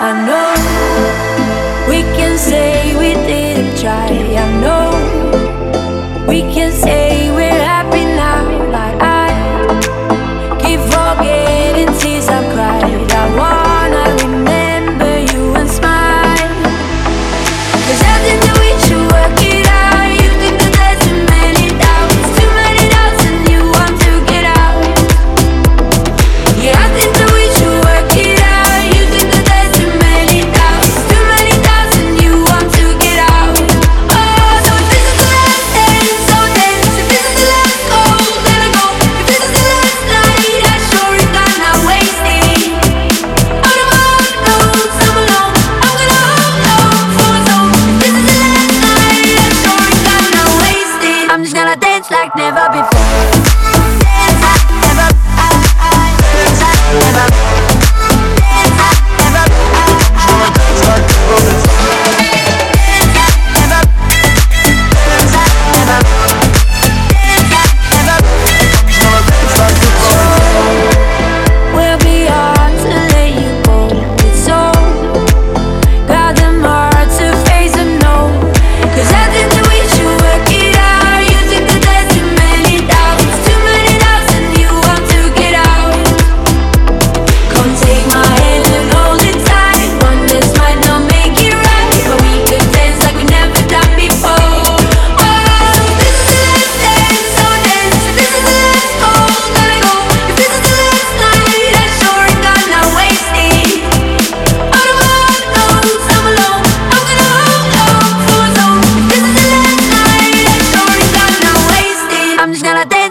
I know we can say we didn't try. I know gonna dance like never before.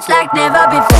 like never before.